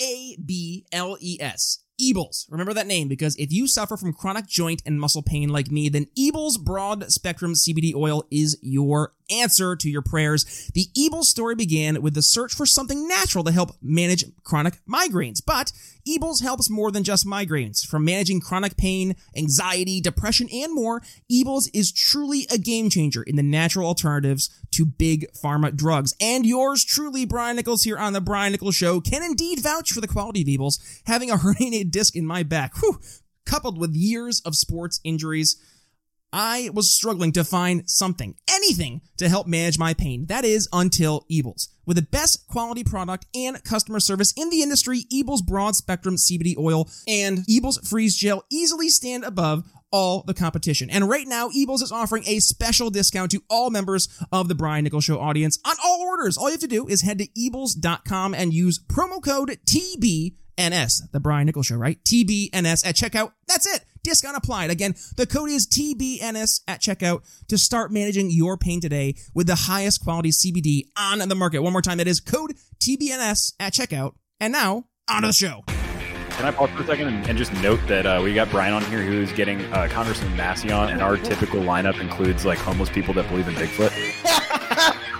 A B L E S. Eables. Remember that name because if you suffer from chronic joint and muscle pain like me, then Eables Broad Spectrum CBD Oil is your answer to your prayers. The Eables story began with the search for something natural to help manage chronic migraines. But Eables helps more than just migraines. From managing chronic pain, anxiety, depression, and more, Eables is truly a game changer in the natural alternatives to big pharma drugs. And yours truly, Brian Nichols, here on The Brian Nichols Show, can indeed vouch for the quality of Eables. Having a herniated disc in my back, whew, coupled with years of sports injuries, I was struggling to find something, anything to help manage my pain. That is until Eables. With the best quality product and customer service in the industry, Eables Broad Spectrum CBD Oil and Eables Freeze Gel easily stand above all the competition. And right now, Eables is offering a special discount to all members of the Brian Nichols Show audience on all orders. All you have to do is head to Eables.com and use promo code TBNS, the Brian Nichols Show, right? TBNS at checkout. That's it. Discount applied. Again, the code is TBNS at checkout to start managing your pain today with the highest quality CBD on the market. One more time, that is code TBNS at checkout. And now, on to the show. Can I pause for a second and, and just note that uh, we got Brian on here who's getting uh, Congressman Massey on, and our typical lineup includes like homeless people that believe in Bigfoot.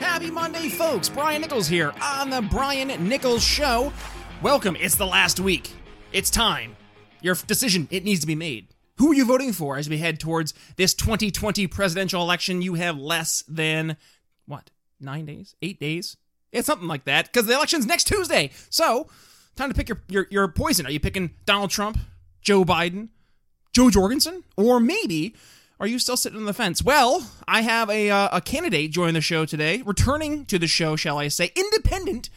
Happy Monday, folks. Brian Nichols here on the Brian Nichols Show. Welcome. It's the last week. It's time. Your decision, it needs to be made. Who are you voting for as we head towards this 2020 presidential election? You have less than, what, nine days? Eight days? It's something like that, because the election's next Tuesday. So, time to pick your, your, your poison. Are you picking Donald Trump, Joe Biden, Jo Jorgensen, or maybe are you still sitting on the fence? Well, I have a, uh, a candidate join the show today, returning to the show, shall I say, independent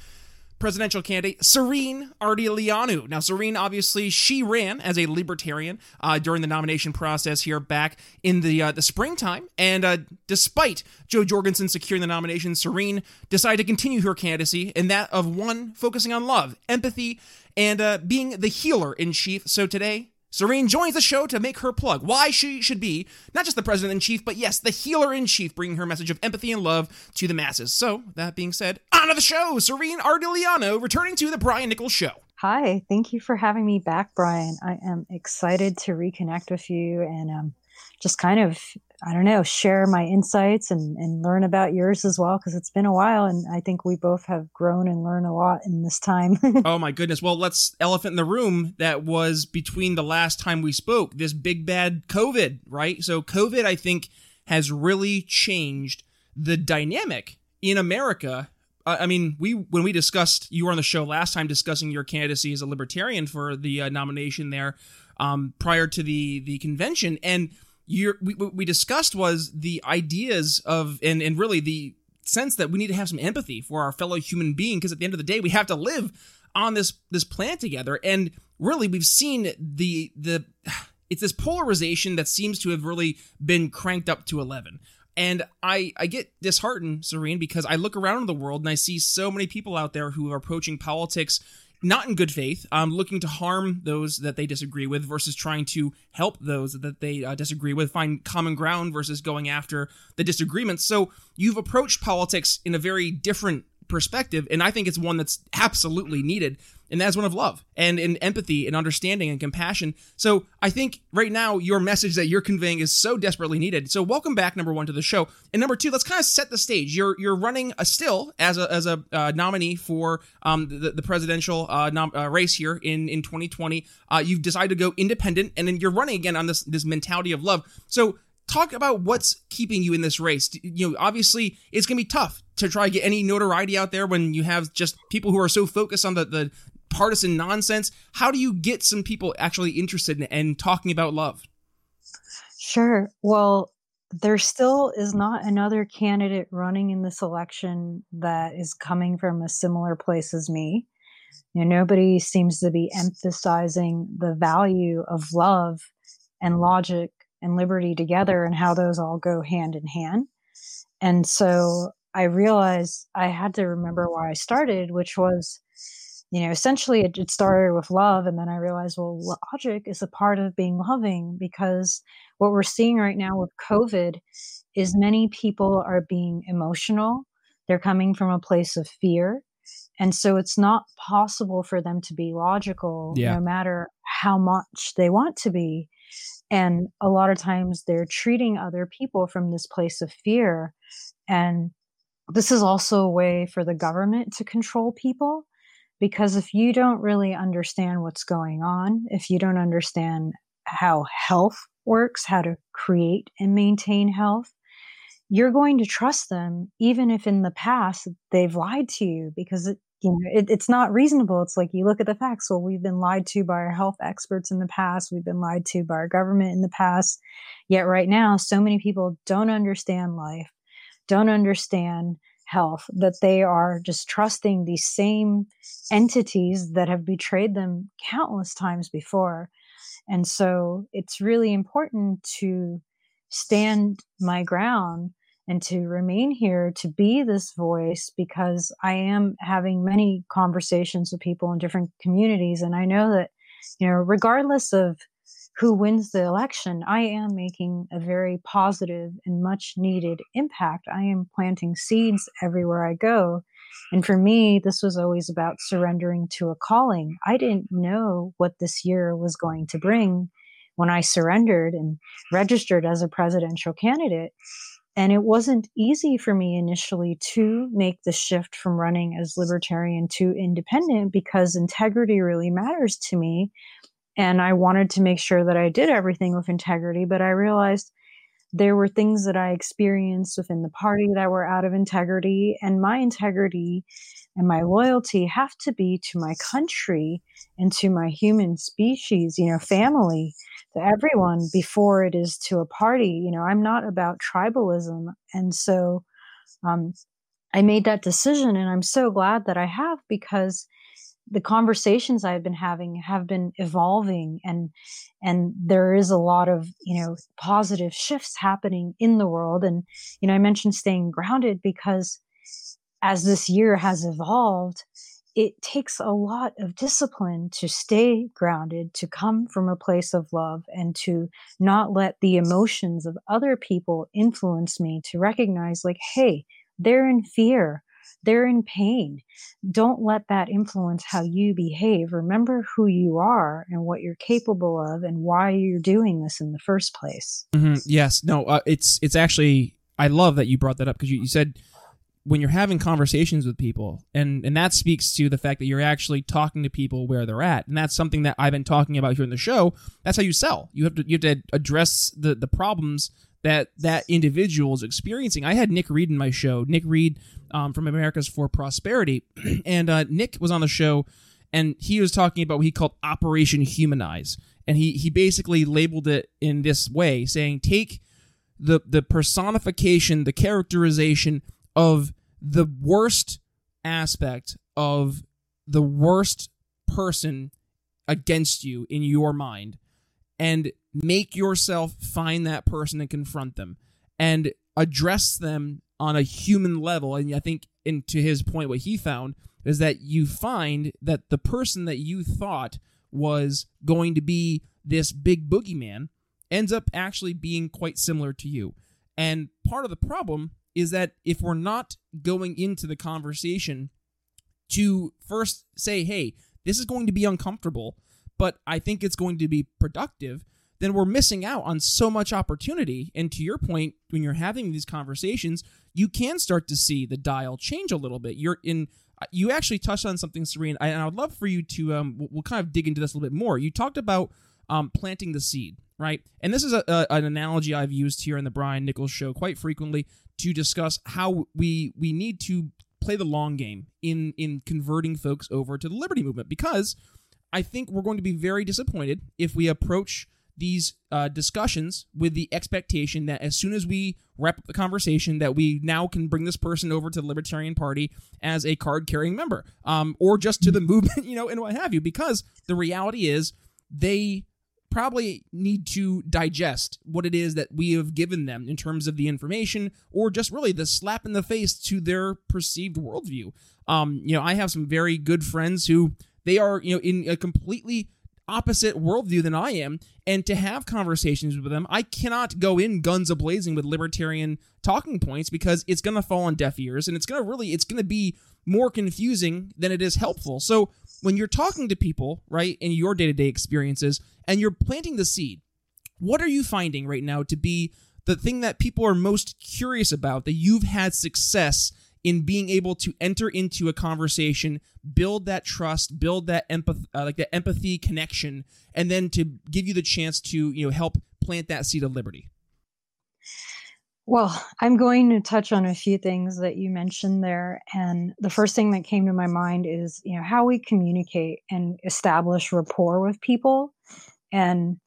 presidential candidate Sorinne Ardeleanu. Now, Sorinne, obviously, she ran as a libertarian uh, during the nomination process here back in the uh, the springtime, and uh, despite Jo Jorgensen securing the nomination, Sorinne decided to continue her candidacy in that of one focusing on love, empathy, and uh, being the healer in chief. So today, Sorinne joins the show to make her plug why she should be not just the president in chief, but yes, the healer in chief, bringing her message of empathy and love to the masses. So, that being said, on to the show. Sorinne Ardeleanu returning to the Brian Nichols Show. Hi, thank you for having me back, Brian. I am excited to reconnect with you and um, just kind of I don't know, share my insights and, and learn about yours as well, because it's been a while and I think we both have grown and learned a lot in this time. oh my goodness. Well, let's elephant in the room that was between the last time we spoke, this big bad COVID, right? So COVID, I think, has really changed the dynamic in America. I mean, we when we discussed, you were on the show last time discussing your candidacy as a libertarian for the uh, nomination there um, prior to the the convention, and you're, we, what we discussed was the ideas of and and really the sense that we need to have some empathy for our fellow human being because at the end of the day we have to live on this this planet together. And really we've seen the the it's this polarization that seems to have really been cranked up to 11 and I, I get disheartened, Sorinne, because I look around the world and I see so many people out there who are approaching politics not in good faith, um, looking to harm those that they disagree with versus trying to help those that they uh, disagree with, find common ground versus going after the disagreements. So you've approached politics in a very different perspective, and I think it's one that's absolutely needed and that's one of love and in empathy and understanding and compassion. So I think right now your message that you're conveying is so desperately needed. So welcome back, number one, to the show, and number two, let's kind of set the stage. You're you're running a still as a as a uh, nominee for um, the, the presidential uh, nom- uh, race here in in 2020. Uh, you've decided to go independent, and then you're running again on this this mentality of love. So talk about what's keeping you in this race. You know, obviously it's going to be tough to try to get any notoriety out there when you have just people who are so focused on the, the partisan nonsense. How do you get some people actually interested in, in talking about love? Sure. Well, there still is not another candidate running in this election that is coming from a similar place as me. You know, nobody seems to be emphasizing the value of love and logic and liberty together and how those all go hand in hand. And so I realized I had to remember why I started, which was, you know, essentially it, it started with love. And then I realized, well, logic is a part of being loving because what we're seeing right now with COVID is many people are being emotional. They're coming from a place of fear. And so it's not possible for them to be logical yeah. no matter how much they want to be. And a lot of times they're treating other people from this place of fear. And this is also a way for the government to control people because if you don't really understand what's going on, if you don't understand how health works, how to create and maintain health, you're going to trust them even if in the past they've lied to you because it, you know it, it's not reasonable. It's like you look at the facts. Well we've been lied to by our health experts in the past. We've been lied to by our government in the past. Yet right now so many people don't understand life don't understand health that they are just trusting these same entities that have betrayed them countless times before. And so it's really important to stand my ground and to remain here to be this voice because I am having many conversations with people in different communities. And I know that, you know, regardless of who wins the election, I am making a very positive and much needed impact. I am planting seeds everywhere I go. And for me, this was always about surrendering to a calling. I didn't know what this year was going to bring when I surrendered and registered as a presidential candidate. And it wasn't easy for me initially to make the shift from running as libertarian to independent because integrity really matters to me. And I wanted to make sure that I did everything with integrity, but I realized there were things that I experienced within the party that were out of integrity, and my integrity and my loyalty have to be to my country and to my human species, you know, family to everyone before it is to a party. You know, I'm not about tribalism. And so um, I made that decision, and I'm so glad that I have because the conversations I've been having have been evolving and and there is a lot of you know positive shifts happening in the world and you know I mentioned staying grounded because as this year has evolved it takes a lot of discipline to stay grounded, to come from a place of love, and to not let the emotions of other people influence me, to recognize, like, hey, they're in fear, they're in pain. Don't let that influence how you behave. Remember who you are and what you're capable of and why you're doing this in the first place. Mm-hmm. Yes. No, uh, it's, it's actually, I love that you brought that up because you, you said, when you're having conversations with people and and that speaks to the fact that you're actually talking to people where they're at. And that's something that I've been talking about here in the show. That's how you sell. You have to you have to address the the problems that that individual is experiencing. I had Nick Reed in my show Nick Reed um, from Americans for Prosperity. And uh, Nick was on the show and he was talking about what he called Operation Humanize. And he he basically labeled it in this way saying take the the personification the characterization of the worst aspect of the worst person against you in your mind and make yourself find that person and confront them and address them on a human level. And i think and to his point what he found is that you find that the person that you thought was going to be this big boogeyman ends up actually being quite similar to you. And part of the problem is that if we're not going into the conversation to first say, hey, this is going to be uncomfortable, but I think it's going to be productive, then we're missing out on so much opportunity. And to your point, when you're having these conversations, you can start to see the dial change a little bit. You're in. You actually touched on something, Sorinne, and I would love for you to. Um, we'll kind of dig into this a little bit more. You talked about um, planting the seed, right? And this is a, a, an analogy I've used here in the Brian Nichols show quite frequently to discuss how we we need to play the long game in in converting folks over to the liberty movement because I think we're going to be very disappointed if we approach these uh, discussions with the expectation that as soon as we wrap up the conversation, that we now can bring this person over to the Libertarian Party as a card carrying member, um, or just to the movement, you know, and what have you. Because the reality is, they probably need to digest what it is that we have given them in terms of the information or just really the slap in the face to their perceived worldview. Um, you know, I have some very good friends who they are, you know, in a completely opposite worldview than I am, and to have conversations with them, I cannot go in guns a blazing with libertarian talking points because it's going to fall on deaf ears, and it's going to really, it's going to be more confusing than it is helpful. So when you're talking to people, right, in your day to day experiences, and you're planting the seed, what are you finding right now to be the thing that people are most curious about that you've had success in being able to enter into a conversation, build that trust, build that empathy, uh, like that empathy connection, and then to give you the chance to you know help plant that seed of liberty. Well, I'm going to touch on a few things that you mentioned there. And the first thing that came to my mind is, you know, how we communicate and establish rapport with people. And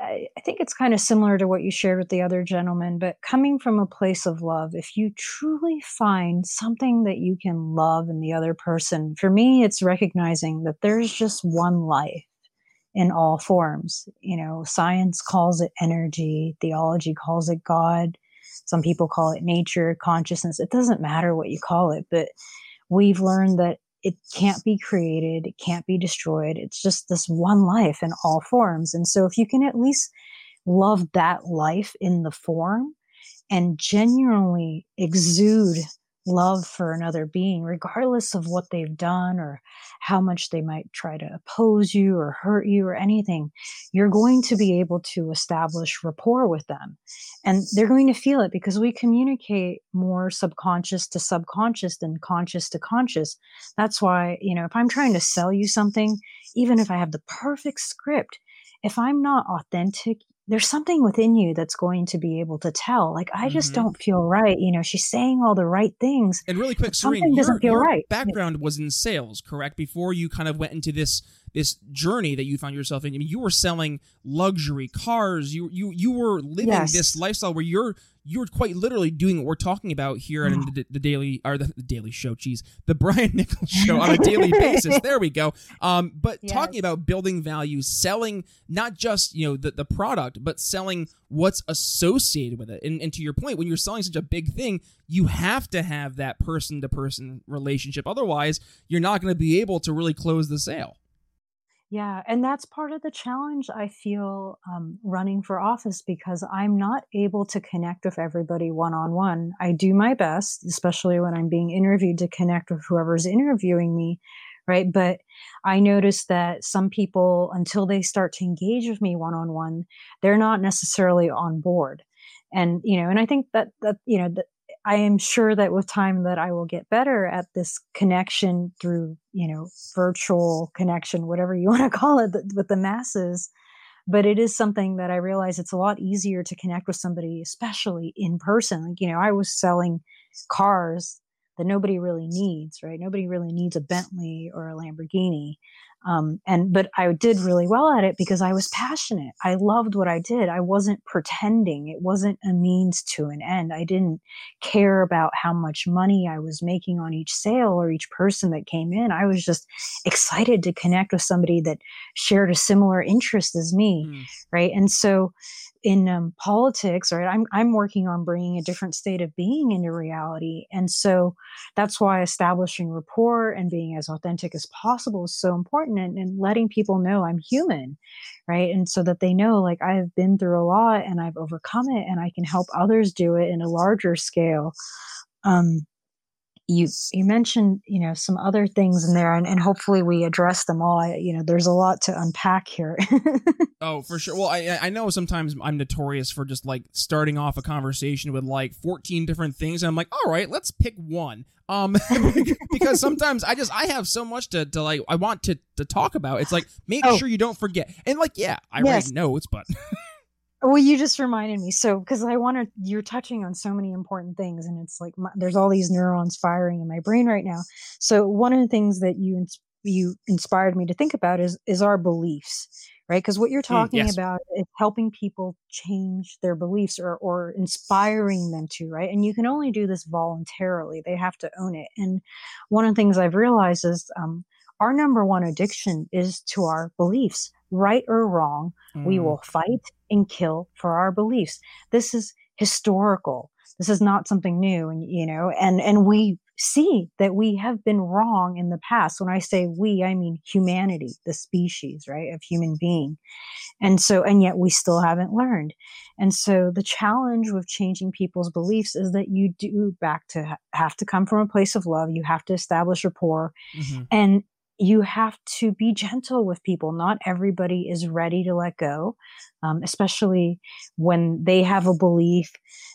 I, think it's kind of similar to what you shared with the other gentleman, but coming from a place of love, if you truly find something that you can love in the other person, for me, it's recognizing that there's just one life in all forms. You know, science calls it energy, theology calls it God, some people call it nature, consciousness. It doesn't matter what you call it, but we've learned that it can't be created, it can't be destroyed. It's just this one life in all forms. And so if you can at least love that life in the form and genuinely exude love for another being, regardless of what they've done or how much they might try to oppose you or hurt you or anything, you're going to be able to establish rapport with them. And they're going to feel it because we communicate more subconscious to subconscious than conscious to conscious. That's why, you know, if I'm trying to sell you something, even if I have the perfect script, if I'm not authentic, there's something within you that's going to be able to tell. Like, I just mm-hmm. don't feel right. You know, she's saying all the right things. And really quick, Sorinne, something doesn't feel your right. Background was in sales, correct? Before you kind of went into this this journey that you found yourself in. I mean, you were selling luxury cars. You you you were living yes. this lifestyle where you're you're quite literally doing what we're talking about here on the, the, daily or the, the, daily show. Geez, the Brian Nichols show on a daily basis. There we go. Um, but yes. talking about building value, selling not just you know the, the product, but selling what's associated with it. And, and to your point, when you're selling such a big thing, you have to have that person to person relationship. Otherwise, you're not going to be able to really close the sale. Yeah, and that's part of the challenge I feel um, running for office because I'm not able to connect with everybody one on one. I do my best, especially when I'm being interviewed, to connect with whoever's interviewing me, right? But I notice that some people, until they start to engage with me one on one, they're not necessarily on board. And you know, and I think that that you know that I am sure that with time that I will get better at this connection through, you know, virtual connection, whatever you want to call it, with the masses. But it is something that I realize it's a lot easier to connect with somebody, especially in person. Like, you know, I was selling cars that nobody really needs, right? Nobody really needs a Bentley or a Lamborghini. Um, and but I did really well at it because I was passionate. I loved what I did. I wasn't pretending. It wasn't a means to an end. I didn't care about how much money I was making on each sale or each person that came in. I was just excited to connect with somebody that shared a similar interest as me, mm. right? And so in um, politics, right? I'm I'm working on bringing a different state of being into reality, and so that's why establishing rapport and being as authentic as possible is so important, and, and letting people know I'm human, right? And so that they know, like I've been through a lot and I've overcome it, and I can help others do it in a larger scale. Um, you you mentioned you know some other things in there and, and hopefully we address them all. I, you know there's a lot to unpack here. Oh for sure. Well I, I know sometimes i'm notorious for just like starting off a conversation with like 14 different things and i'm like all right let's pick one. Um because sometimes i just i have so much to, to like i want to to talk about. It's like make oh. sure you don't forget. And like yeah i yes. write notes but Well, you just reminded me. So, because I want to, you're touching on so many important things, and it's like my, there's all these neurons firing in my brain right now. So, one of the things that you you inspired me to think about is is our beliefs, right? Because what you're talking Mm, yes. about is helping people change their beliefs or, or inspiring them to, right? And you can only do this voluntarily. They have to own it. And one of the things I've realized is um, our number one addiction is to our beliefs, right or wrong. We Mm. will fight and kill for our beliefs. This is historical. This is not something new, and you know, and and we see that we have been wrong in the past. When I say we, I mean humanity, the species, right, of human being. And so, and yet we still haven't learned. And so the challenge with changing people's beliefs is that you do back to have to come from a place of love. You have to establish rapport Mhm. and you have to be gentle with people. Not everybody is ready to let go, um, especially when they have a belief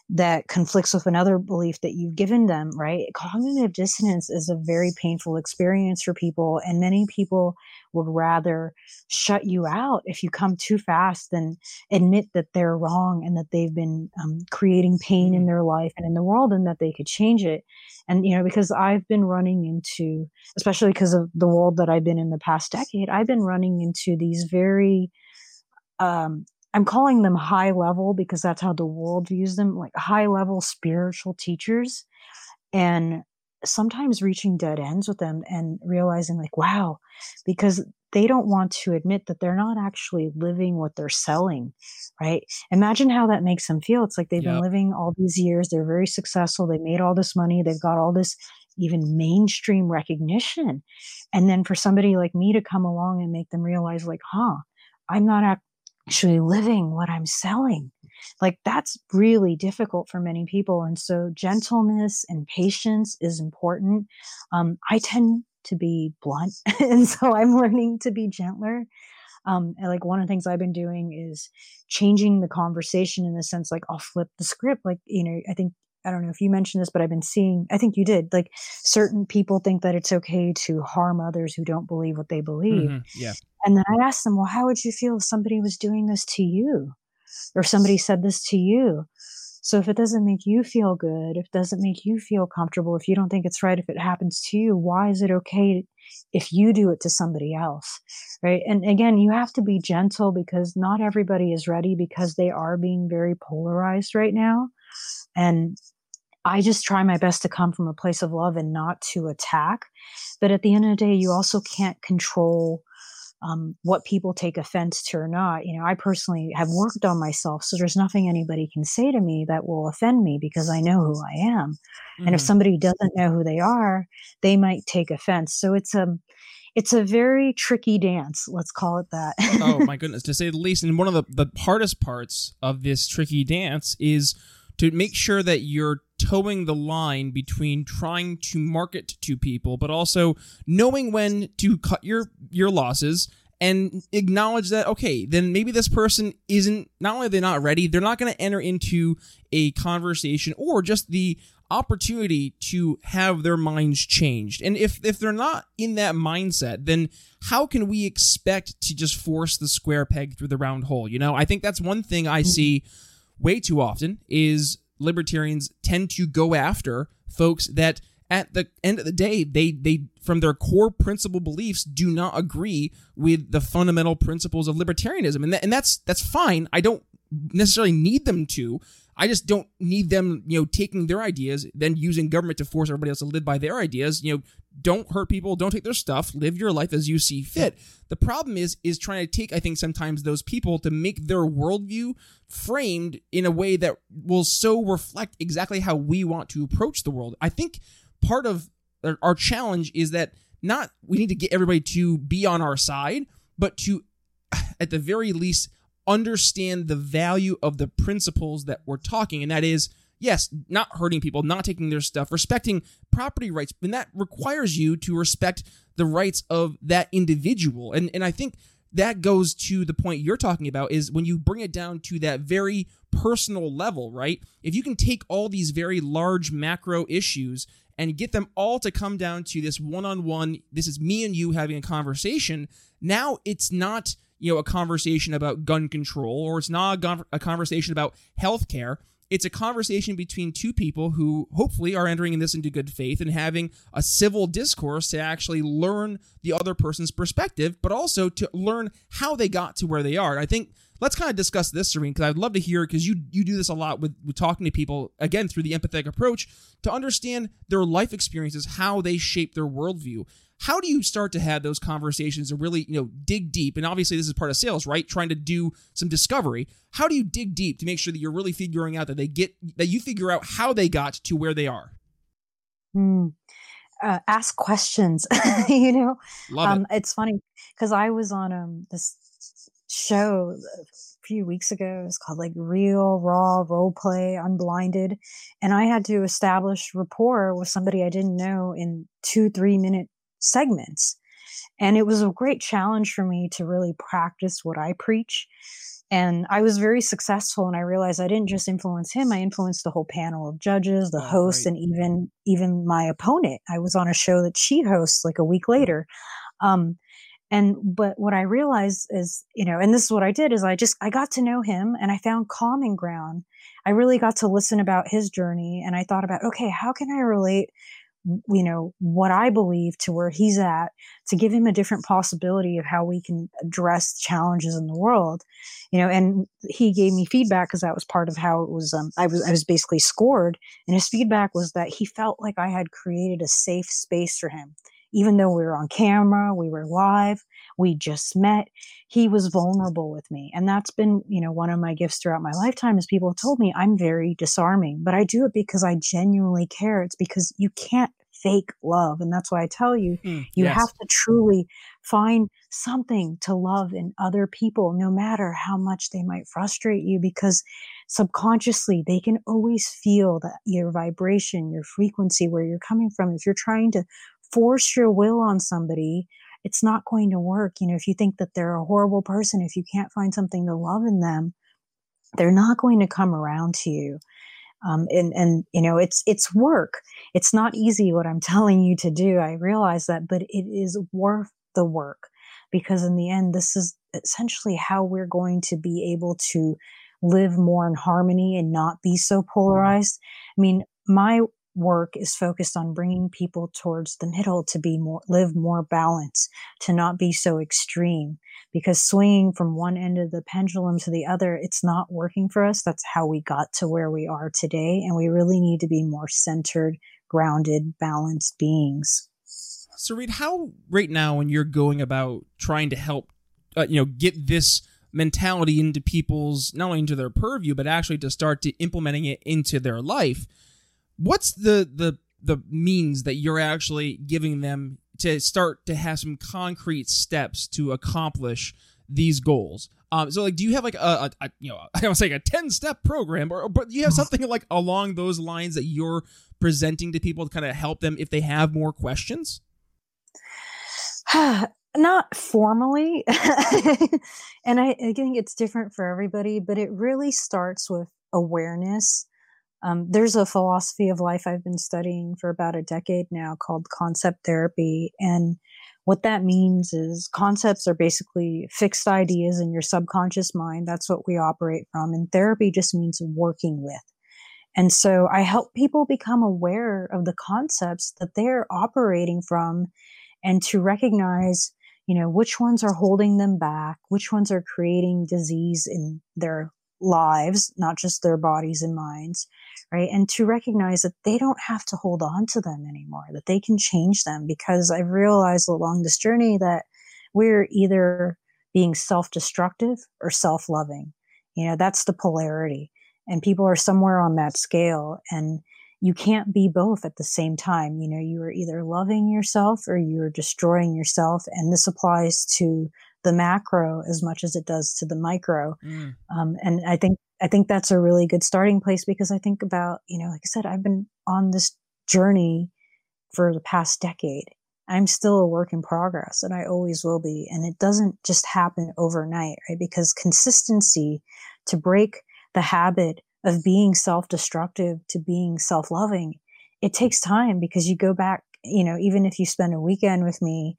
that conflicts with another belief that you've given them, right? Cognitive dissonance is a very painful experience for people, and many people would rather shut you out if you come too fast than admit that they're wrong and that they've been um, creating pain in their life and in the world and that they could change it. And, you know, because I've been running into, especially because of the world that I've been in the past decade, I've been running into these very, um, I'm calling them high level because that's how the world views them, like high level spiritual teachers. And sometimes reaching dead ends with them and realizing, like, wow, because they don't want to admit that they're not actually living what they're selling, right? Imagine how that makes them feel. It's like they've been living all these years, they're very successful, they made all this money, they've got all this even mainstream recognition. And then for somebody like me to come along and make them realize, like, huh, I'm not actually living what I'm selling. Like that's really difficult for many people. And so gentleness and patience is important. Um, I tend to be blunt. and so I'm learning to be gentler. Um, like one of the things I've been doing is changing the conversation in the sense like I'll flip the script. Like, you know, I think I don't know if you mentioned this, but I've been seeing, I think you did, like certain people think that it's okay to harm others who don't believe what they believe. Mhm. Yeah. And then I asked them, well, how would you feel if somebody was doing this to you? Or somebody said this to you? So if it doesn't make you feel good, if it doesn't make you feel comfortable, if you don't think it's right if it happens to you, why is it okay if you do it to somebody else? Right. And again, you have to be gentle because not everybody is ready because they are being very polarized right now. And I just try my best to come from a place of love and not to attack. But at the end of the day, you also can't control um, what people take offense to or not. You know, I personally have worked on myself, so there's nothing anybody can say to me that will offend me because I know who I am. And if Mhm. somebody doesn't know who they are, they might take offense. So it's a it's a very tricky dance. Let's call it that. oh my goodness, to say the least. And one of the, the hardest parts of this tricky dance is to make sure that you're towing the line between trying to market to people, but also knowing when to cut your your losses and acknowledge that okay, then maybe this person isn't not only are they not ready, they're not going to enter into a conversation or just the opportunity to have their minds changed. And if if they're not in that mindset, then how can we expect to just force the square peg through the round hole? You know, I think that's one thing I mm-hmm. see way too often is libertarians tend to go after folks that at the end of the day they they from their core principle beliefs do not agree with the fundamental principles of libertarianism. And and that's that's fine. I don't necessarily need them to i just don't need them you know taking their ideas then using government to force everybody else to live by their ideas. You know don't hurt people don't take their stuff live your life as you see fit. The problem is is trying to take i think sometimes those people to make their worldview framed in a way that will so reflect exactly how we want to approach the world. I think part of our- our challenge is that not we need to get everybody to be on our side but to at the very least understand the value of the principles that we're talking and that is yes not hurting people not taking their stuff respecting property rights and that requires you to respect the rights of that individual. And and i think that goes to the point you're talking about is when you bring it down to that very personal level right? If you can take all these very large macro issues and get them all to come down to this one-on-one this is me and you having a conversation now it's not you know a conversation about gun control or it's not a, a conversation about healthcare it's a conversation between two people who hopefully are entering in this into good faith and having a civil discourse to actually learn the other person's perspective, but also to learn how they got to where they are. I think let's kind of discuss this, Sorinne, because I'd love to hear because you you do this a lot with, with talking to people again through the empathetic approach to understand their life experiences, how they shape their worldview. How do you start to have those conversations and really, you know, dig deep? And obviously, this is part of sales, right? Trying to do some discovery. How do you dig deep to make sure that you're really figuring out that they get that you figure out how they got to where they are? Hmm. Uh, ask questions. you know, Love um, it. It's funny because I was on um this show a few weeks ago. It's called like Real Raw Role Play Unblinded, and I had to establish rapport with somebody I didn't know in two three minute segments, and it was a great challenge for me to really practice what I preach. And I was very successful, and I realized I didn't just influence him; I influenced the whole panel of judges, the oh, host, and even even my opponent. I was on a show that she hosts like a week later. Um, and but what i realized is you know and this is what i did is i just i got to know him and i found common ground i really got to listen about his journey and i thought about okay how can i relate you know what i believe to where he's at to give him a different possibility of how we can address challenges in the world you know and he gave me feedback because that was part of how it was um, i was i was basically scored and his feedback was that he felt like i had created a safe space for him even though we were on camera, we were live, we just met, he was vulnerable with me. And that's been, you know, one of my gifts throughout my lifetime is people have told me I'm very disarming, but I do it because I genuinely care. It's because you can't fake love. And that's why I tell you, mm, you yes. have to truly find something to love in other people, no matter how much they might frustrate you, because subconsciously they can always feel that your vibration, your frequency, where you're coming from. If you're trying to force your will on somebody, it's not going to work. You know, if you think that they're a horrible person, if you can't find something to love in them, they're not going to come around to you. Um, and and you know it's it's work. It's not easy what I'm telling you to do. I realize that, but it is worth the work because in the end, this is essentially how we're going to be able to live more in harmony and not be so mm-hmm. polarized. I mean, my work is focused on bringing people towards the middle to be more live more balance to not be so extreme because swinging from one end of the pendulum to the other it's not working for us. That's how we got to where we are today and we really need to be more centered grounded balanced beings. So reed how right now when you're going about trying to help uh, you know get this mentality into people's not only into their purview but actually to start to implementing it into their life what's the the the means that you're actually giving them to start to have some concrete steps to accomplish these goals? Um, so like, do you have like a, a, a you know I don't say like a ten step program, or but you have something like along those lines that you're presenting to people to kind of help them if they have more questions? Not formally, and I, I think it's different for everybody, but it really starts with awareness um, there's a philosophy of life I've been studying for about a decade now called concept therapy. And what that means is concepts are basically fixed ideas in your subconscious mind. That's what we operate from. And therapy just means working with. And so I help people become aware of the concepts that they're operating from and to recognize, you know, which ones are holding them back, which ones are creating disease in their lives, not just their bodies and minds, right? And to recognize that they don't have to hold on to them anymore, that they can change them because I've realized along this journey that we're either being self destructive or self loving. You know, that's the polarity. And people are somewhere on that scale. And you can't be both at the same time. You know, you are either loving yourself or you are destroying yourself. And this applies to the macro as much as it does to the micro. Mm. Um, and I think I think that's a really good starting place because I think about, you know, like I said, I've been on this journey for the past decade. I'm still a work in progress and I always will be. And it doesn't just happen overnight, right? Because consistency to break the habit of being self destructive to being self loving, it takes time because you go back, you know, even if you spend a weekend with me,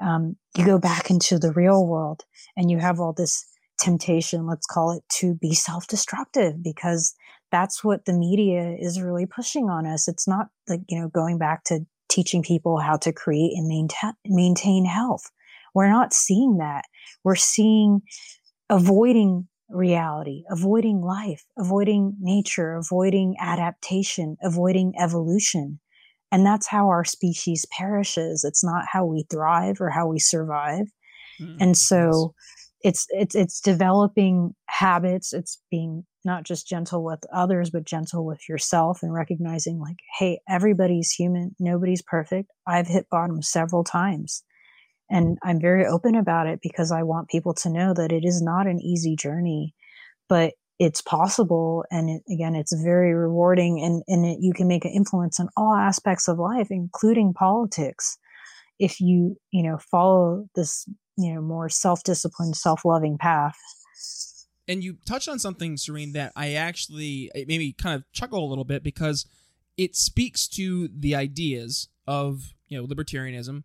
um, you go back into the real world and you have all this temptation, let's call it, to be self destructive because that's what the media is really pushing on us. It's not like, you know, going back to teaching people how to create and maintain, maintain health. We're not seeing that. We're seeing avoiding reality, avoiding life, avoiding nature, avoiding adaptation, avoiding evolution. And that's how our species perishes. It's not how we thrive or how we survive. Mm-hmm. And so it's it's it's developing habits, it's being not just gentle with others, but gentle with yourself and recognizing, like, hey, everybody's human, nobody's perfect. I've hit bottom several times. And I'm very open about it because I want people to know that it is not an easy journey, but it's possible. And it, again, it's very rewarding and, and it, you can make an influence in all aspects of life, including politics. If you, you know, follow this, you know, more self-disciplined, self-loving path. And you touched on something, Sorinne, that I actually it made me kind of chuckle a little bit because it speaks to the ideas of you know libertarianism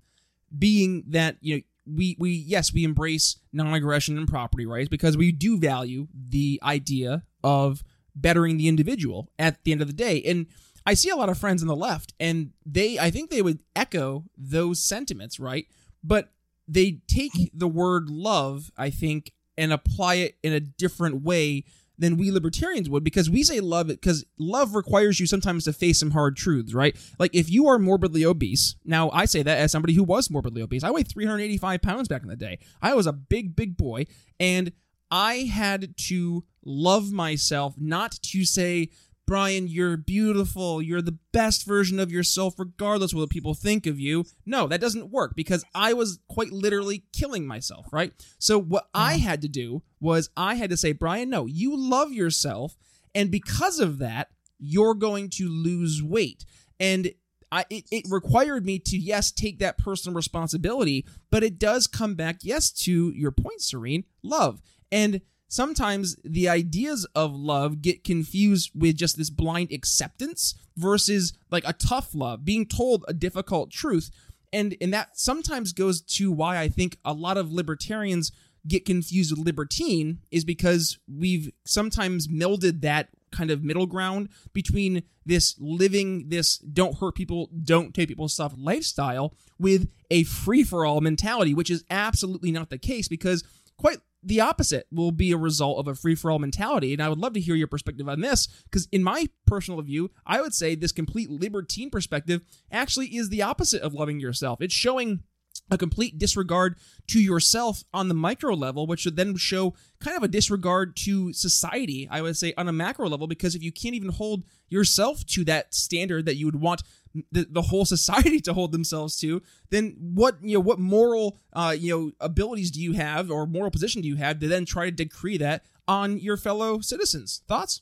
being that you know we we yes we embrace non-aggression and property rights because we do value the idea of bettering the individual at the end of the day. And i see a lot of friends on the left and they i think they would echo those sentiments right? But they take the word love i think and apply it in a different way than we libertarians would because we say love it because love requires you sometimes to face some hard truths, right? Like if you are morbidly obese, now I say that as somebody who was morbidly obese. I weighed 385 pounds back in the day. I was a big, big boy, and I had to love myself, not to say, Brian, you're beautiful. You're the best version of yourself, regardless of what people think of you. No, that doesn't work because I was quite literally killing myself, right? So, what I had to do was I had to say, Brian, no, you love yourself. And because of that, you're going to lose weight. And I, it, it required me to, yes, take that personal responsibility, but it does come back, yes, to your point, Sorinne, love. And sometimes the ideas of love get confused with just this blind acceptance versus like a tough love, being told a difficult truth. And and that sometimes goes to why I think a lot of libertarians get confused with libertine is because we've sometimes melded that kind of middle ground between this living this don't hurt people, don't take people's stuff lifestyle with a free for all mentality, which is absolutely not the case because quite the opposite will be a result of a free for all mentality. And I would love to hear your perspective on this because, in my personal view, I would say this complete libertine perspective actually is the opposite of loving yourself. It's showing a complete disregard to yourself on the micro level, which would then show kind of a disregard to society, I would say, on a macro level, because if you can't even hold yourself to that standard that you would want the, the whole society to hold themselves to, then what you know what moral uh, you know abilities do you have or moral position do you have to then try to decree that on your fellow citizens? Thoughts?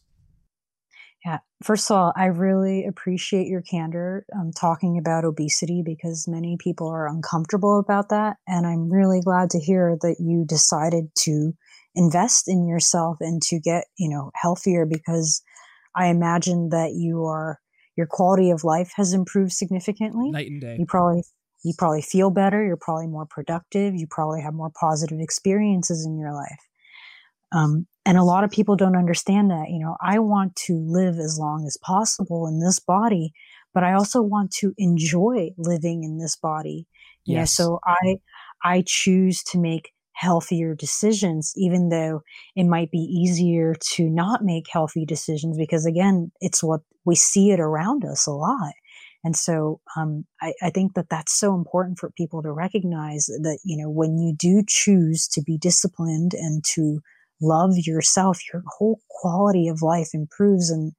Yeah, first of all, I really appreciate your candor um, talking about obesity because many people are uncomfortable about that, and I'm really glad to hear that you decided to invest in yourself and to get you know healthier because I imagine that you are your quality of life has improved significantly. Night and day. You probably you probably feel better. You're probably more productive. You probably have more positive experiences in your life. Um, and a lot of people don't understand that. You know, I want to live as long as possible in this body, but I also want to enjoy living in this body. Yeah. so I I choose to make healthier decisions, even though it might be easier to not make healthy decisions because again, it's what we see it around us a lot. And so um, I, I, think that that's so important for people to recognize that, you know, when you do choose to be disciplined and to love yourself, your whole quality of life improves. And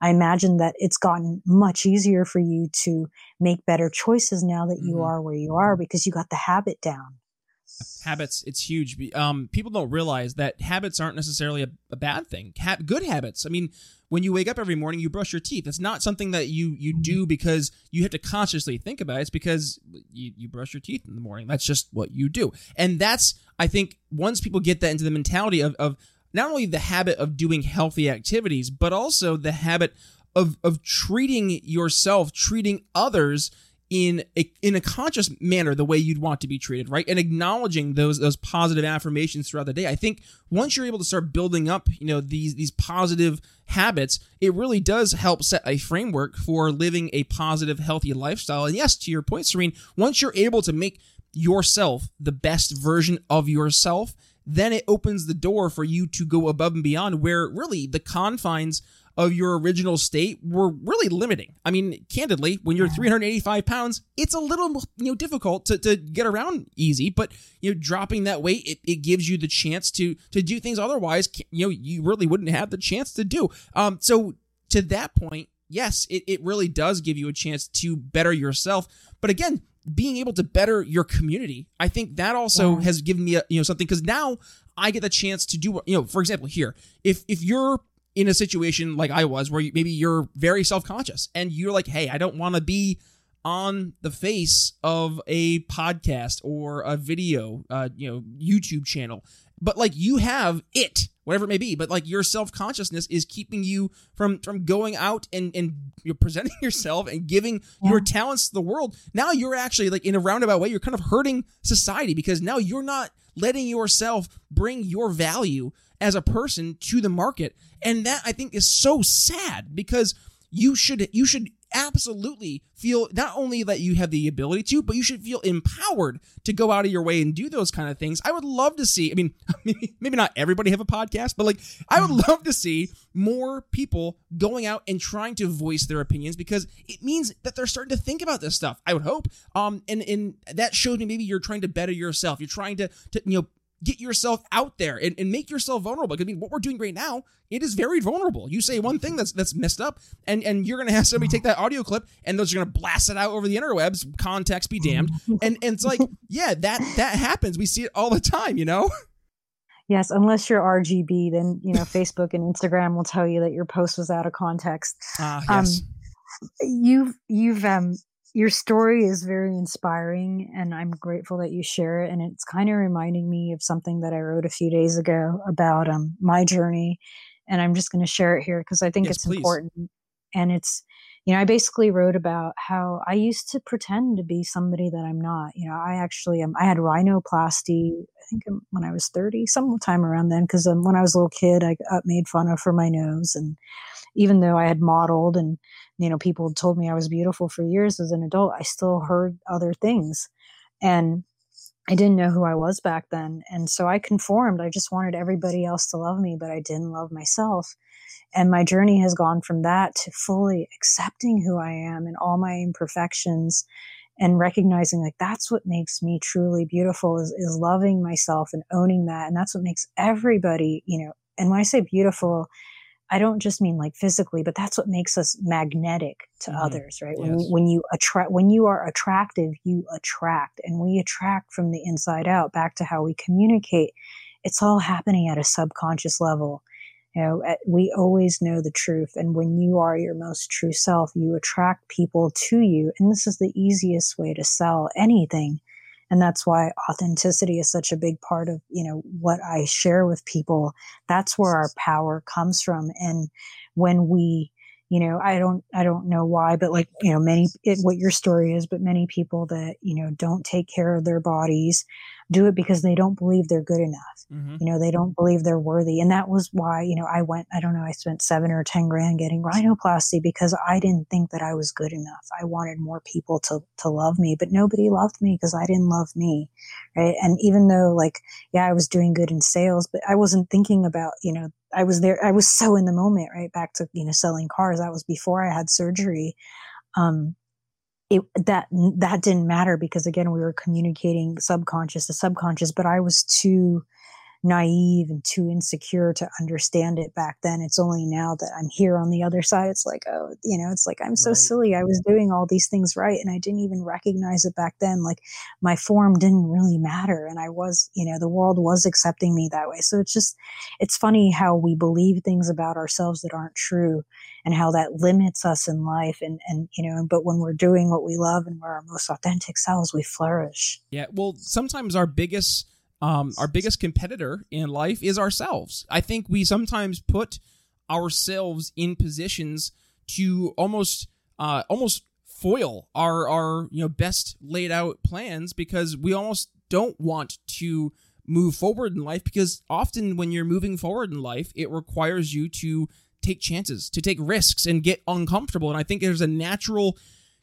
I imagine that it's gotten much easier for you to make better choices now that you mm-hmm. are where you are because you got the habit down habits it's huge. Um, people don't realize that habits aren't necessarily a, a bad thing. Ha- good habits i mean when you wake up every morning you brush your teeth. It's not something that you you do because you have to consciously think about it. It's because you, you brush your teeth in the morning. That's just what you do. And that's i think once people get that into the mentality of, of not only the habit of doing healthy activities but also the habit of of treating yourself treating others in a in a conscious manner the way you'd want to be treated, right? And acknowledging those those positive affirmations throughout the day. I think once you're able to start building up, you know, these these positive habits, it really does help set a framework for living a positive, healthy lifestyle. And yes, to your point, Sorinne, once you're able to make yourself the best version of yourself, then it opens the door for you to go above and beyond where really the confines of your original state were really limiting. I mean, candidly, when you're 385 pounds, it's a little you know difficult to, to get around easy. But you know, dropping that weight, it, it gives you the chance to to do things otherwise you know you really wouldn't have the chance to do. Um, so to that point, yes, it, it really does give you a chance to better yourself. But again, being able to better your community, I think that also yeah. has given me a, you know something because now I get the chance to do you know, for example, here, if if you're in a situation like I was, where you, maybe you're very self conscious and you're like, hey, I don't want to be on the face of a podcast or a video, uh, you know, YouTube channel, but like you have it, whatever it may be, but like your self consciousness is keeping you from from going out and and you're presenting yourself and giving yeah. your talents to the world. Now you're actually like in a roundabout way, you're kind of hurting society because now you're not letting yourself bring your value as a person to the market. And that I think is so sad because you should you should absolutely feel not only that you have the ability to, but you should feel empowered to go out of your way and do those kind of things. I would love to see, I mean, maybe, not everybody have a podcast, but like I would love to see more people going out and trying to voice their opinions because it means that they're starting to think about this stuff. I would hope. Um and and that shows me maybe you're trying to better yourself. You're trying to to you know get yourself out there and, and make yourself vulnerable. I mean, what we're doing right now, it is very vulnerable. You say one thing that's that's messed up, and and you're gonna have somebody take that audio clip and those are gonna blast it out over the interwebs. Context be damned. And and it's like, yeah, that that happens. We see it all the time, you know. Yes, unless you're RBG, then you know Facebook and Instagram will tell you that your post was out of context. Ah, uh, yes. Um, you've you've um your story is very inspiring and I'm grateful that you share it. And it's kind of reminding me of something that I wrote a few days ago about um, my journey. And I'm just going to share it here because I think yes, it's please. important. And it's, you know, I basically wrote about how I used to pretend to be somebody that I'm not. You know, I actually, um, I had rhinoplasty, I think um, when I was 30, sometime around then, because um, when I was a little kid, I got made fun of for my nose. And even though I had modeled and you know people told me I was beautiful for years as an adult, I still heard other things, and I didn't know who I was back then, and so I conformed. I just wanted everybody else to love me, but I didn't love myself. And my journey has gone from that to fully accepting who I am and all my imperfections and recognizing like that's what makes me truly beautiful is, is loving myself and owning that and that's what makes everybody you know and when i say beautiful I don't just mean like physically, but that's what makes us magnetic to mm-hmm. others, right? Yes. When, when you attract, when you are attractive, you attract, and we attract from the inside out. Back to how we communicate, it's all happening at a subconscious level. You know, at, we always know the truth, and when you are your most true self, you attract people to you, and this is the easiest way to sell anything and that's why authenticity is such a big part of you know what i share with people. That's where our power comes from. And when we you know i don't i don't know why but like you know many it, what your story is but many people that you know don't take care of their bodies do it because they don't believe they're good enough mm-hmm. you know they don't believe they're worthy and that was why you know i went i don't know i spent seven or ten grand getting rhinoplasty because i didn't think that i was good enough i wanted more people to to love me but nobody loved me because i didn't love me right and even though like yeah i was doing good in sales but i wasn't thinking about you know I was there. I was so in the moment, right? Back to you know selling cars. That was before I had surgery. Um, it that that didn't matter because again we were communicating subconscious to subconscious. But I was too naive and too insecure to understand it back then. It's only now that I'm here on the other side. It's like, oh, you know, it's like I'm so right. silly. I was doing all these things right and I didn't even recognize it back then. Like my form didn't really matter. And I was, you know, the world was accepting me that way. So it's just, it's funny how we believe things about ourselves that aren't true and how that limits us in life. And, and, you know, but when we're doing what we love and we're our most authentic selves, we flourish. Yeah. Well, sometimes our biggest, um, our biggest competitor in life is ourselves. I think we sometimes put ourselves in positions to almost uh, almost foil our our you know best laid out plans because we almost don't want to move forward in life because often when you're moving forward in life it requires you to take chances to take risks and get uncomfortable and i think there's a natural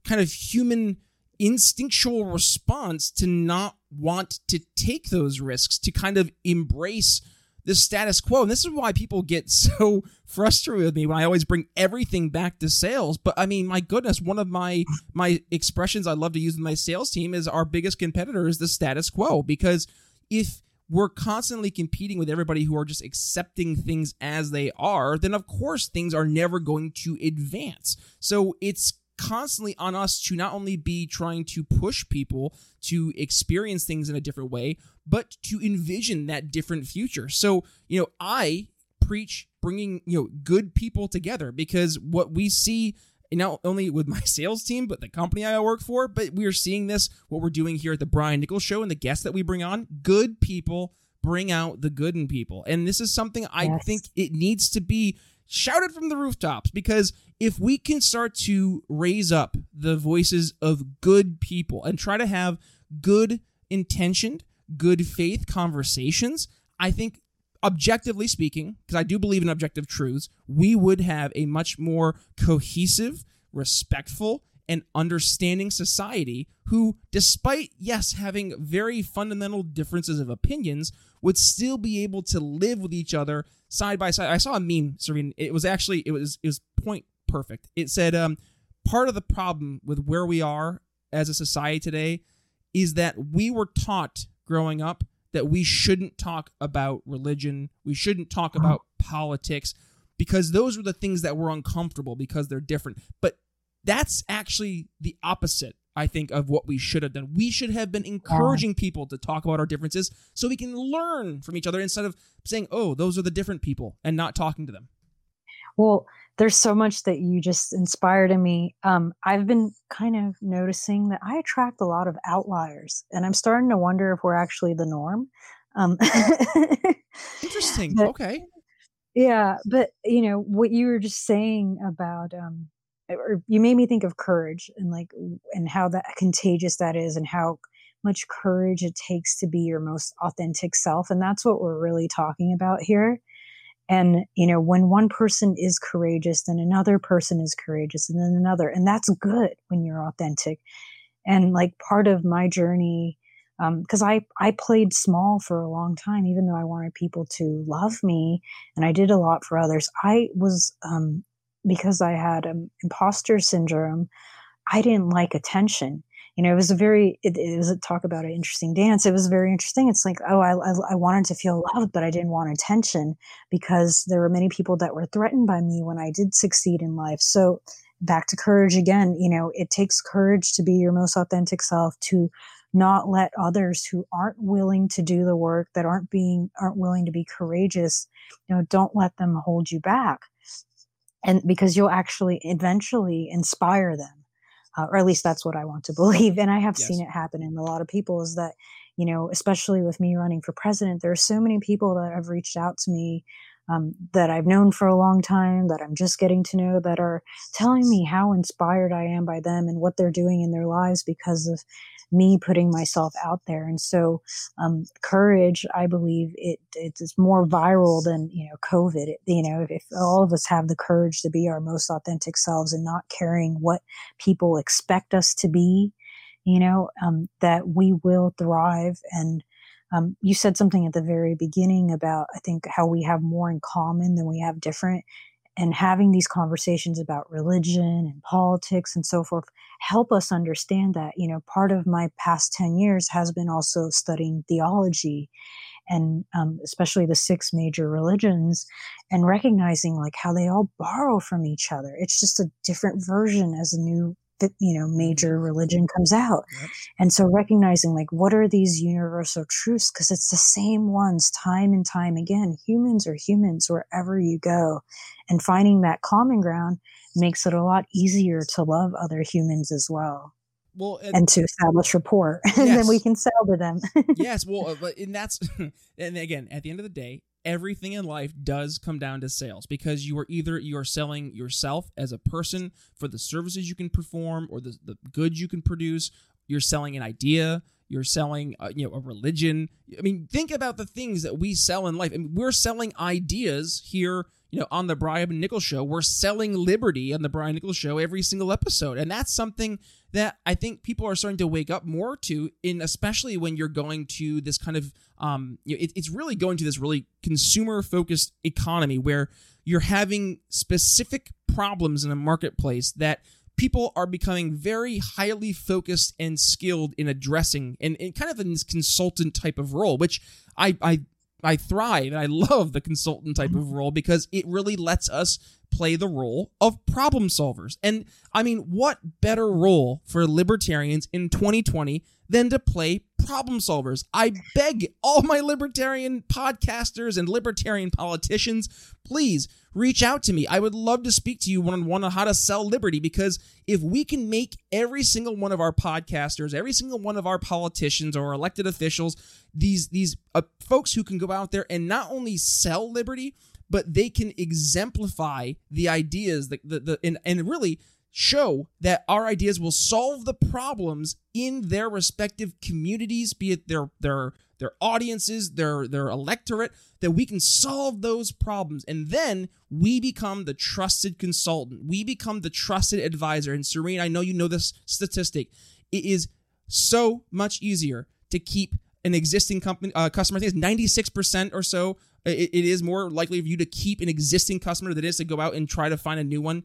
kind of human instinctual response to not want to take those risks to kind of embrace the status quo. And this is why people get so frustrated with me when I always bring everything back to sales. But I mean, my goodness, one of my my expressions I love to use in my sales team is our biggest competitor is the status quo. Because if we're constantly competing with everybody who are just accepting things as they are, then of course things are never going to advance. So it's constantly on us to not only be trying to push people to experience things in a different way, but to envision that different future. So, you know, I preach bringing, you know, good people together because what we see not only with my sales team, but the company I work for, but we are seeing this, what we're doing here at the Brian Nichols Show and the guests that we bring on, good people bring out the good in people. And this is something I yes. think it needs to be shouted from the rooftops because if we can start to raise up the voices of good people and try to have good intentioned, good faith conversations, I think objectively speaking, because I do believe in objective truths, we would have a much more cohesive, respectful, and understanding society who, despite, yes, having very fundamental differences of opinions, would still be able to live with each other side by side. I saw a meme, Sorinne. It was actually it was it was point perfect. It said, um, part of the problem with where we are as a society today is that we were taught growing up that we shouldn't talk about religion, we shouldn't talk uh-huh. about politics because those were the things that were uncomfortable because they're different. But that's actually the opposite I think, of what we should have done. We should have been encouraging people to talk about our differences so we can learn from each other instead of saying, oh, those are the different people and not talking to them. Well, there's so much that you just inspired in me. Um, I've been kind of noticing that I attract a lot of outliers, and I'm starting to wonder if we're actually the norm. Um, Interesting. But, okay. Yeah, but you know what you were just saying about um, or you made me think of courage and like and how that contagious that is and how much courage it takes to be your most authentic self and that's what we're really talking about here and you know when one person is courageous then another person is courageous and then another and that's good when you're authentic and like part of my journey because um, I I played small for a long time, even though I wanted people to love me, and I did a lot for others. I was um, because I had um, imposter syndrome, I didn't like attention. You know, it was a very, it, it, was a talk about an interesting dance. It was very interesting. It's like, oh, I, I, I wanted to feel loved, but I didn't want attention because there were many people that were threatened by me when I did succeed in life. So back to courage again, you know, it takes courage to be your most authentic self, to not let others who aren't willing to do the work, that aren't being, aren't willing to be courageous, you know, don't let them hold you back and because you'll actually eventually inspire them uh, or at least that's what i want to believe and i have yes. seen it happen in a lot of people is that you know especially with me running for president there are so many people that have reached out to me um, that I've known for a long time, that I'm just getting to know, that are telling me how inspired I am by them and what they're doing in their lives because of me putting myself out there. And so, um, courage, I believe it it's more viral than you know COVID. It, you know, if, if all of us have the courage to be our most authentic selves and not caring what people expect us to be, you know, um, that we will thrive. And um, you said something at the very beginning about I think how we have more in common than we have different and having these conversations about religion and politics and so forth help us understand that you know part of my past 10 years has been also studying theology and um, especially the six major religions and recognizing like how they all borrow from each other. It's just a different version as a new you know major mm-hmm. religion comes out yep. and so recognizing like what are these universal truths because it's the same ones time and time again humans are humans wherever you go and finding that common ground makes it a lot easier to love other humans as well well and, and to establish rapport yes. and then we can sell to them yes well uh, and that's and again at the end of the day everything in life does come down to sales because you are either you are selling yourself as a person for the services you can perform or the, the goods you can produce. You're selling an idea. You're selling uh, you know a religion. I mean think about the things that we sell in life. I mean, we're selling ideas here you know on the brian nichols show. We're selling liberty on the brian nichols show every single episode. And that's something that i think people are starting to wake up more to in especially when you're going to this kind of um you know, it, it's really going to this really consumer focused economy where you're having specific problems in a marketplace that people are becoming very highly focused and skilled in addressing and, and kind of in this consultant type of role, which I, I I thrive and I love the consultant type of role because it really lets us play the role of problem solvers. And I mean, what better role for libertarians in 2020 than to play problem solvers? I beg all my libertarian podcasters and libertarian politicians, please reach out to me. I would love to speak to you one on one on how to sell liberty because if we can make every single one of our podcasters, every single one of our politicians or elected officials, these these uh, folks who can go out there and not only sell liberty, but they can exemplify the ideas that the, the and, and really show that our ideas will solve the problems in their respective communities, be it their their their audiences, their their electorate, that we can solve those problems. And then we become the trusted consultant. We become the trusted advisor. And Sorinne, I know you know this statistic. It is so much easier to keep an existing company uh, customer. I think it's ninety six percent or so. It, it is more likely for you to keep an existing customer than it is to go out and try to find a new one.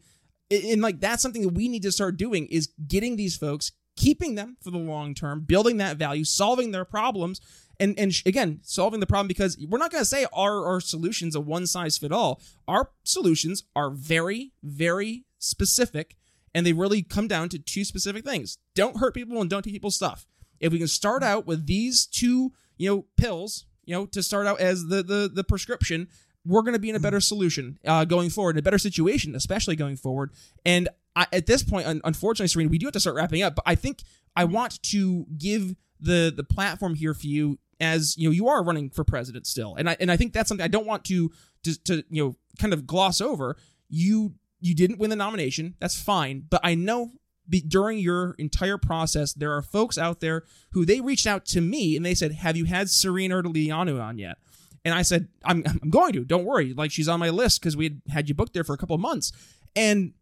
And like that's something that we need to start doing is getting these folks, keeping them for the long term, building that value, solving their problems, and and again solving the problem because we're not going to say our our solutions a one size fit all. Our solutions are very very specific, and they really come down to two specific things: don't hurt people and don't take people's stuff. If we can start out with these two, you know, pills, you know, to start out as the the the prescription, we're going to be in a better solution uh, going forward, in a better situation, especially going forward. And I, at this point, unfortunately, Sorinne, we do have to start wrapping up. But I think I want to give the the platform here for you as you know you are running for president still, and I and I think that's something I don't want to to, to you know kind of gloss over. You you didn't win the nomination, that's fine, but I know be, during your entire process, there are folks out there who they reached out to me and they said, "Have you had Sorinne Ardeleanu on yet?" And I said, "I'm I'm going to. Don't worry. Like she's on my list because we had had you booked there for a couple of months." And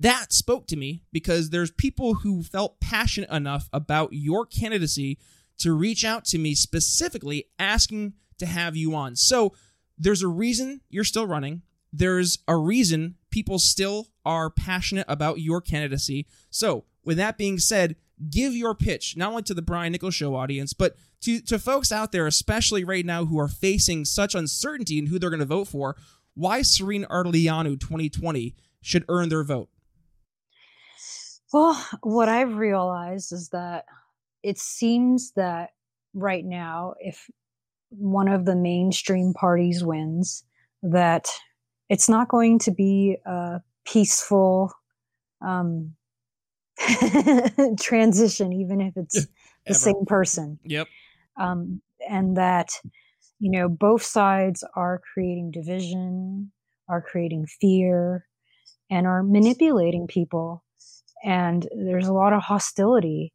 that spoke to me because there's people who felt passionate enough about your candidacy to reach out to me specifically asking to have you on. So there's a reason you're still running. There's a reason people still are passionate about your candidacy. So, with that being said, give your pitch not only to the Brian Nichols Show audience, but to, to folks out there, especially right now who are facing such uncertainty in who they're going to vote for, why Sorinne Ardeleanu 2020 should earn their vote. Well, what I've realized is that it seems that right now, if one of the mainstream parties wins, that it's not going to be a peaceful um, transition, even if it's the same person. Yep. Um, and that, you know, both sides are creating division, are creating fear, and are manipulating people. And there's a lot of hostility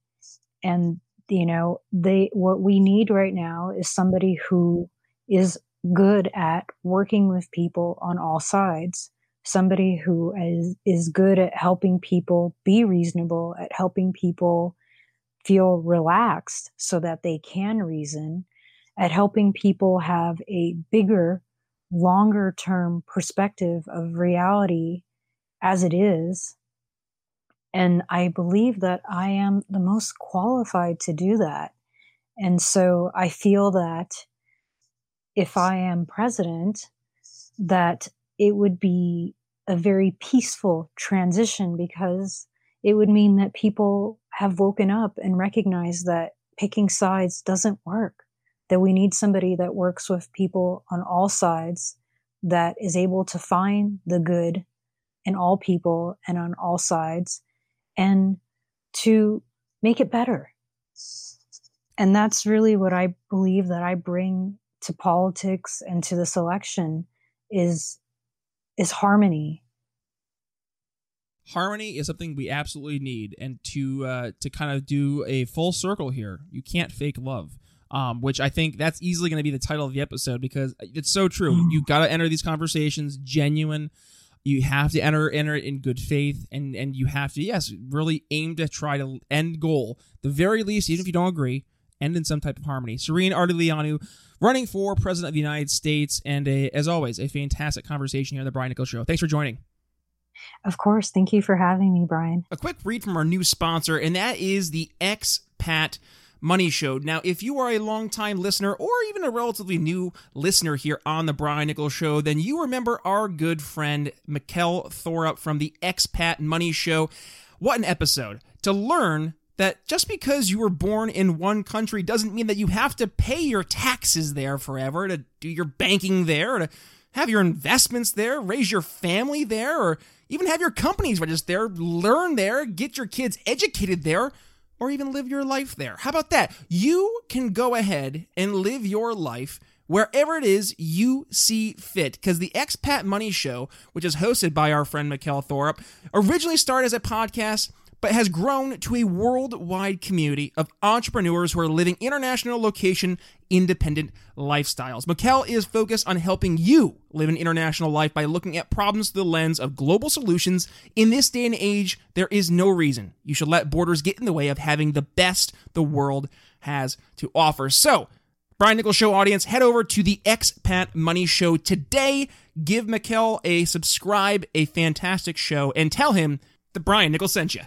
and you know they what we need right now is somebody who is good at working with people on all sides somebody who is is good at helping people be reasonable at helping people feel relaxed so that they can reason at helping people have a bigger longer term perspective of reality as it is and I believe that I am the most qualified to do that. And so I feel that if I am president, that it would be a very peaceful transition because it would mean that people have woken up and recognized that picking sides doesn't work, that we need somebody that works with people on all sides, that is able to find the good in all people and on all sides, and to make it better. And that's really what I believe that I bring to politics and to this election is is harmony. Harmony is something we absolutely need and to uh, to kind of do a full circle here you can't fake love um, which i think that's easily going to be the title of the episode because it's so true. Mm. you got to enter these conversations genuine. You have to enter enter it in good faith and and you have to yes really aim to try to end goal. The very least even if you don't agree end in some type of harmony sorinne ardeleanu running for president of the united states and a, as always a fantastic conversation here on the brian nichols show thanks for joining of course. Thank you for having me, Brian. A quick read from our new sponsor, and that is the Expat Money Show. Now, if you are a longtime listener or even a relatively new listener here on the Brian Nichols Show, then you remember our good friend Mikkel Thorup from the Expat Money Show. What an episode to learn that just because you were born in one country doesn't mean that you have to pay your taxes there forever, to do your banking there, to have your investments there, raise your family there, or even have your companies registered there, learn there, get your kids educated there, or even live your life there. How about that? You can go ahead and live your life wherever it is you see fit. Because the Expat Money Show, which is hosted by our friend Mikkel Thorup, originally started as a podcast but has grown to a worldwide community of entrepreneurs who are living international location independent lifestyles. Mikkel is focused on helping you live an international life by looking at problems through the lens of global solutions. In this day and age, there is no reason you should let borders get in the way of having the best the world has to offer. So, Brian Nichols Show audience, head over to the Expat Money Show today. Give Mikkel a subscribe, a fantastic show, and tell him that Brian Nichols sent you.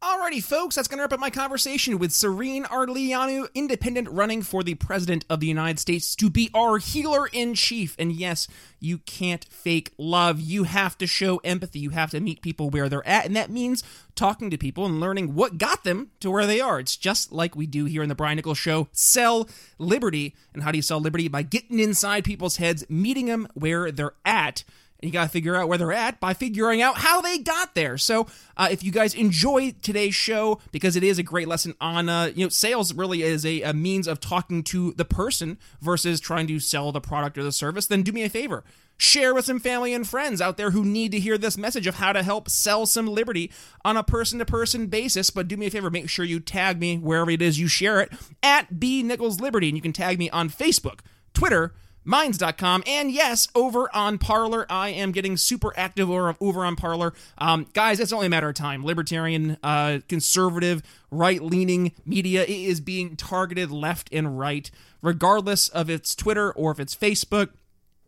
Alrighty, folks, that's going to wrap up my conversation with Sorinne Ardeleanu, independent running for the President of the United States to be our healer in chief. And yes, you can't fake love. You have to show empathy. You have to meet people where they're at. And that means talking to people and learning what got them to where they are. It's just like we do here in the Brian Nichols Show sell liberty. And how do you sell liberty? By getting inside people's heads, meeting them where they're at and you got to figure out where they're at by figuring out how they got there. So, uh, if you guys enjoy today's show, because it is a great lesson on, uh, you know, sales really is a, a means of talking to the person versus trying to sell the product or the service, then do me a favor. Share with some family and friends out there who need to hear this message of how to help sell some liberty on a person to person basis. But do me a favor, make sure you tag me wherever it is you share it at B Nichols Liberty. And you can tag me on Facebook, Twitter, Minds.com, and yes, over on Parler. I am getting super active over, over on Parler. Um, guys, it's only a matter of time. Libertarian, uh, conservative, right leaning media is being targeted left and right, regardless of its Twitter or if it's Facebook.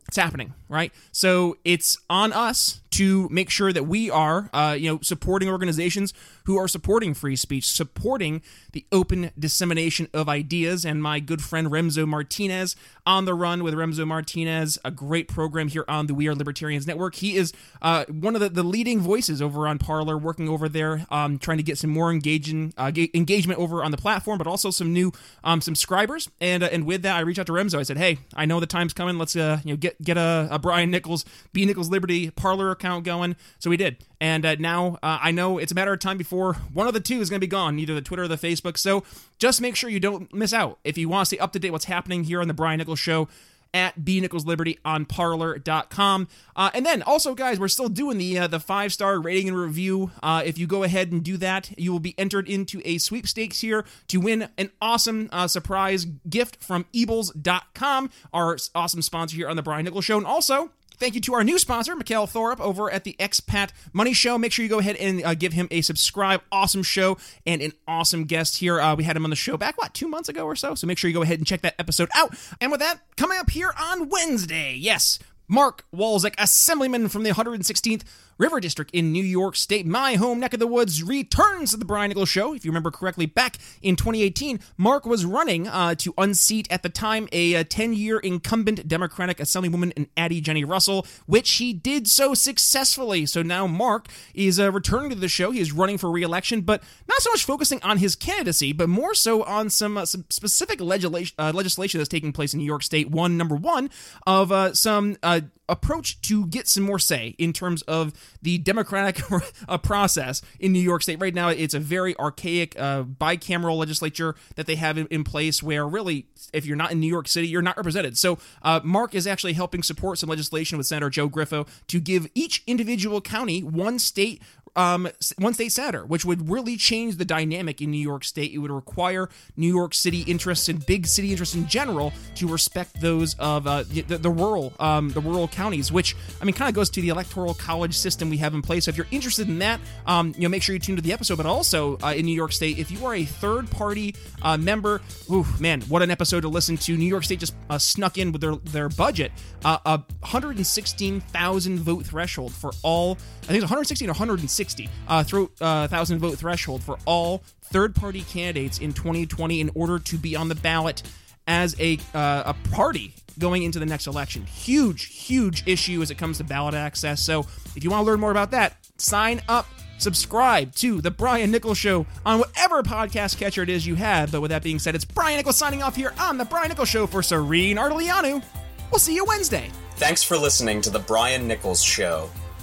It's happening, right? So it's on us to make sure that we are, uh, you know, supporting organizations who are supporting free speech, supporting the open dissemination of ideas. And my good friend Remso Martinez on the run with Remso Martinez, a great program here on the We Are Libertarians Network. He is uh, one of the, the leading voices over on Parler, working over there, um, trying to get some more engaging uh, engagement over on the platform, but also some new um, subscribers. And uh, and with that, I reached out to Remso. I said, "Hey, I know the time's coming. Let's uh, you know get get a, a Brian Nichols, B Nichols Liberty Parler account going." So we did. And uh, now uh, I know it's a matter of time before one of the two is going to be gone, either the Twitter or the Facebook. So just make sure you don't miss out. If you want to stay up to date what's happening here on the Brian Nichols Show, at B Nichols Liberty on parler.com. Uh, and then also, guys, we're still doing the uh, the five star rating and review. Uh, if you go ahead and do that, you will be entered into a sweepstakes here to win an awesome uh, surprise gift from Eables.com, our awesome sponsor here on the Brian Nichols Show. And also, Thank you to our new sponsor, Mikkel Thorup, over at the Expat Money Show. Make sure you go ahead and uh, give him a subscribe. Awesome show and an awesome guest here. Uh, we had him on the show back, what, two months ago or so? So make sure you go ahead and check that episode out. And with that, coming up here on Wednesday, yes, Mark Walczyk, Assemblyman from the 116th River District in New York State, my home neck of the woods, returns to the Brian Nichols Show. If you remember correctly, back in 2018, Mark was running uh, to unseat at the time a 10 year incumbent Democratic Assemblywoman in Addie Jenne Russell, which he did so successfully. So now Mark is uh, returning to the show. He is running for re election, but not so much focusing on his candidacy, but more so on some, uh, some specific legislation, uh, legislation that's taking place in New York State. One, number one, of uh, some uh, uh, approach to get some more say in terms of the democratic uh, process in New York State. Right now, it's a very archaic uh, bicameral legislature that they have in, in, place where really, if you're not in New York City, you're not represented. So, uh, Mark is actually helping support some legislation with Senator Joe Griffo to give each individual county one state um, one state senator, which would really change the dynamic in New York State. It would require New York City interests and big city interests in general to respect those of uh, the, the, rural um, the rural counties, which I mean kind of goes to the electoral college system we have in place. So if you're interested in that, um, you know, make sure you tune to the episode. But also uh, in New York State, if you are a third party uh, member, ooh, man, what an episode to listen to! New York State just uh, snuck in with their their budget uh, a 116,000 vote threshold for all. I think it's 116 or 160 uh, through, uh, thousand vote threshold for all third party candidates in 2020 in order to be on the ballot as a uh, a party going into the next election. Huge, huge issue as it comes to ballot access. So if you want to learn more about that, sign up. Subscribe to the Brian Nichols Show on whatever podcast catcher it is you have. But with that being said, it's Brian Nichols signing off here on the Brian Nichols Show for Sorinne Ardeleanu. We'll see you Wednesday. Thanks for listening to The Brian Nichols Show.